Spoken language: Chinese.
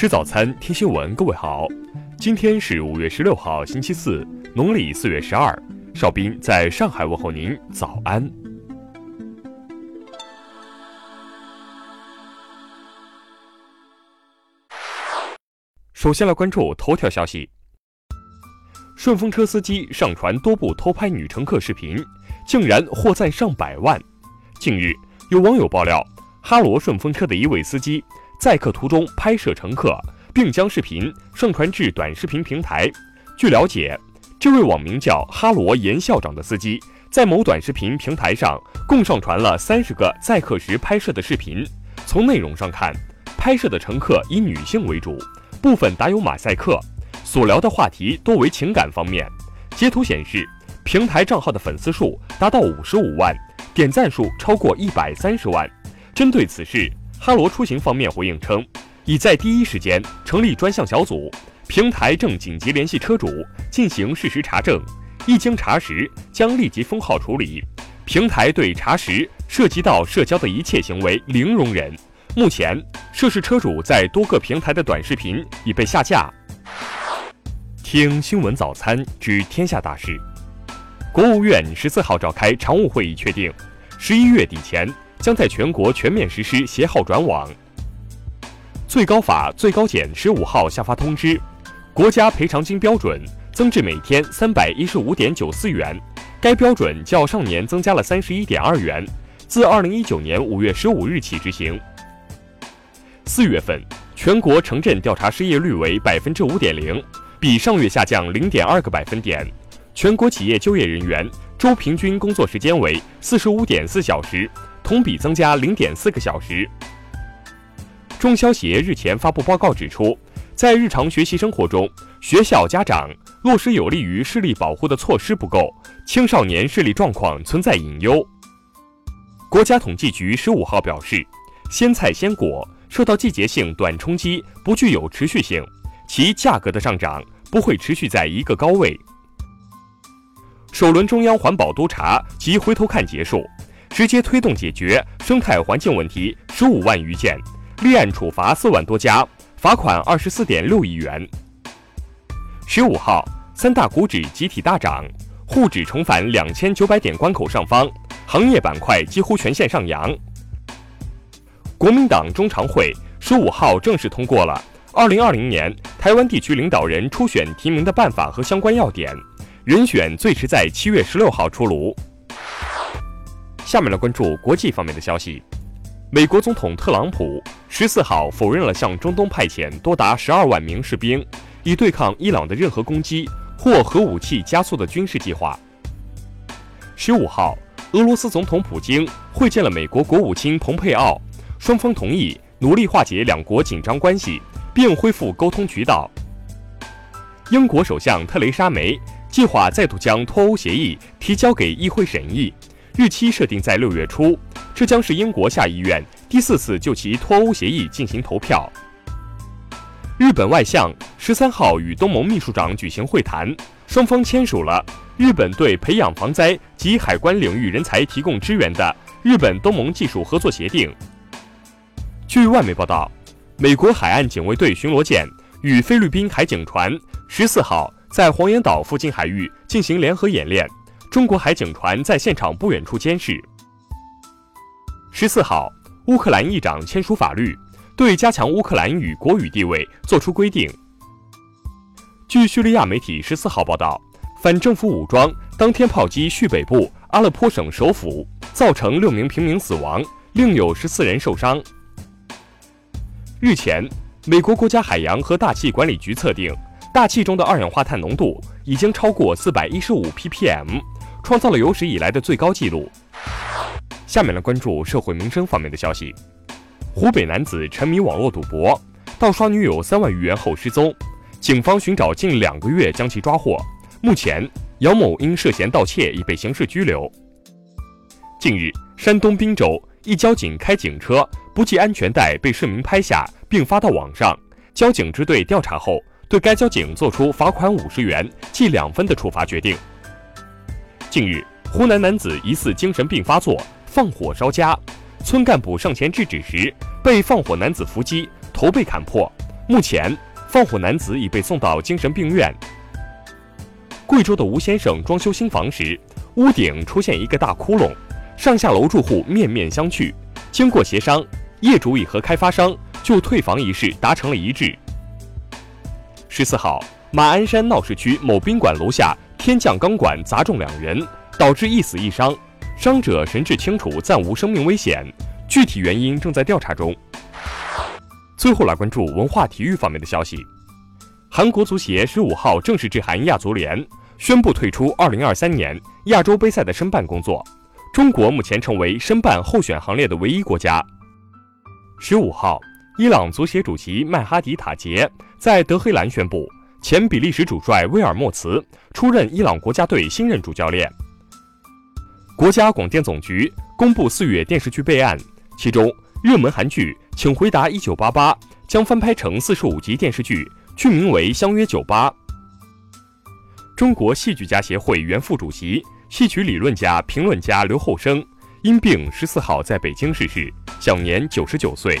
吃早餐，听新闻。各位好，今天是五月十六号，星期四，农历四月十二。邵斌在上海问候您，早安。首先来关注头条消息：顺风车司机上传多部偷拍女乘客视频，竟然获赞上百万。近日，有网友爆料，哈罗顺风车的一位司机。载客途中拍摄乘客，并将视频上传至短视频平台。据了解，这位网名叫“哈罗严校长”的司机，在某短视频平台上共上传了三十个载客时拍摄的视频。从内容上看，拍摄的乘客以女性为主，部分打有马赛克，所聊的话题多为情感方面。截图显示，平台账号的粉丝数达到五十五万，点赞数超过一百三十万。针对此事，哈罗出行方面回应称，已在第一时间成立专项小组，平台正紧急联系车主进行事实查证，一经查实将立即封号处理。平台对查实涉及到社交的一切行为零容忍。目前，涉事车主在多个平台的短视频已被下架。听新闻早餐知天下大事，国务院十四号召开常务会议，确定十一月底前。将在全国全面实施携号转网。最高法、最高检十五号下发通知，国家赔偿金标准增至每天三百一十五点九四元，该标准较上年增加了三十一点二元，自二零一九年五月十五日起执行。四月份全国城镇调查失业率为百分之五点零，比上月下降零点二个百分点。全国企业就业人员周平均工作时间为四十五点四小时。同比增加零点四个小时。中消协日前发布报告指出，在日常学习生活中，学校家长落实有利于视力保护的措施不够，青少年视力状况存在隐忧。国家统计局十五号表示，鲜菜鲜果受到季节性短冲击，不具有持续性，其价格的上涨不会持续在一个高位。首轮中央环保督查及回头看结束。直接推动解决生态环境问题十五万余件，立案处罚四万多家，罚款二十四点六亿元。十五号，三大股指集体大涨，沪指重返两千九百点关口上方，行业板块几乎全线上扬。国民党中常会十五号正式通过了二零二零年台湾地区领导人初选提名的办法和相关要点，人选最迟在七月十六号出炉。下面来关注国际方面的消息。美国总统特朗普十四号否认了向中东派遣多达十二万名士兵，以对抗伊朗的任何攻击或核武器加速的军事计划。十五号，俄罗斯总统普京会见了美国国务卿蓬佩奥，双方同意努力化解两国紧张关系，并恢复沟通渠道。英国首相特蕾莎梅计划再度将脱欧协议提交给议会审议。日期设定在六月初，这将是英国下议院第四次就其脱欧协议进行投票。日本外相十三号与东盟秘书长举行会谈，双方签署了日本对培养防灾及海关领域人才提供支援的日本东盟技术合作协定。据外媒报道，美国海岸警卫队巡逻舰与菲律宾海警船十四号在黄岩岛附近海域进行联合演练。中国海警船在现场不远处监视。十四号，乌克兰议长签署法律，对加强乌克兰语国语地位作出规定。据叙利亚媒体十四号报道，反政府武装当天炮击叙北部阿勒颇省首府，造成六名平民死亡，另有十四人受伤。日前，美国国家海洋和大气管理局测定，大气中的二氧化碳浓度已经超过四百一十五 ppm。创造了有史以来的最高纪录。下面来关注社会民生方面的消息。湖北男子沉迷网络赌博，盗刷女友三万余元后失踪，警方寻找近两个月将其抓获。目前，姚某因涉嫌盗窃已被刑事拘留。近日，山东滨州一交警开警车不系安全带被市民拍下并发到网上，交警支队调查后对该交警作出罚款五十元、记两分的处罚决定。近日，湖南男子疑似精神病发作，放火烧家，村干部上前制止时，被放火男子伏击，头被砍破。目前，放火男子已被送到精神病院。贵州的吴先生装修新房时，屋顶出现一个大窟窿，上下楼住户面面相觑。经过协商，业主已和开发商就退房一事达成了一致。十四号，马鞍山闹市区某宾馆楼下天降钢管砸中两人，导致一死一伤，伤者神志清楚，暂无生命危险，具体原因正在调查中。最后来关注文化体育方面的消息，韩国足协十五号正式致函亚足联，宣布退出二零二三年亚洲杯赛的申办工作。中国目前成为申办候选行列的唯一国家。十五号，伊朗足协主席麦哈迪塔杰在德黑兰宣布，前比利时主帅威尔莫茨出任伊朗国家队新任主教练。国家广电总局公布四月电视剧备案，其中热门韩剧《请回答一九八八》将翻拍成四十五集电视剧，剧名为《相约九八》。中国戏剧家协会原副主席。戏曲理论家、评论家刘厚生因病十四号在北京逝世，享年九十九岁。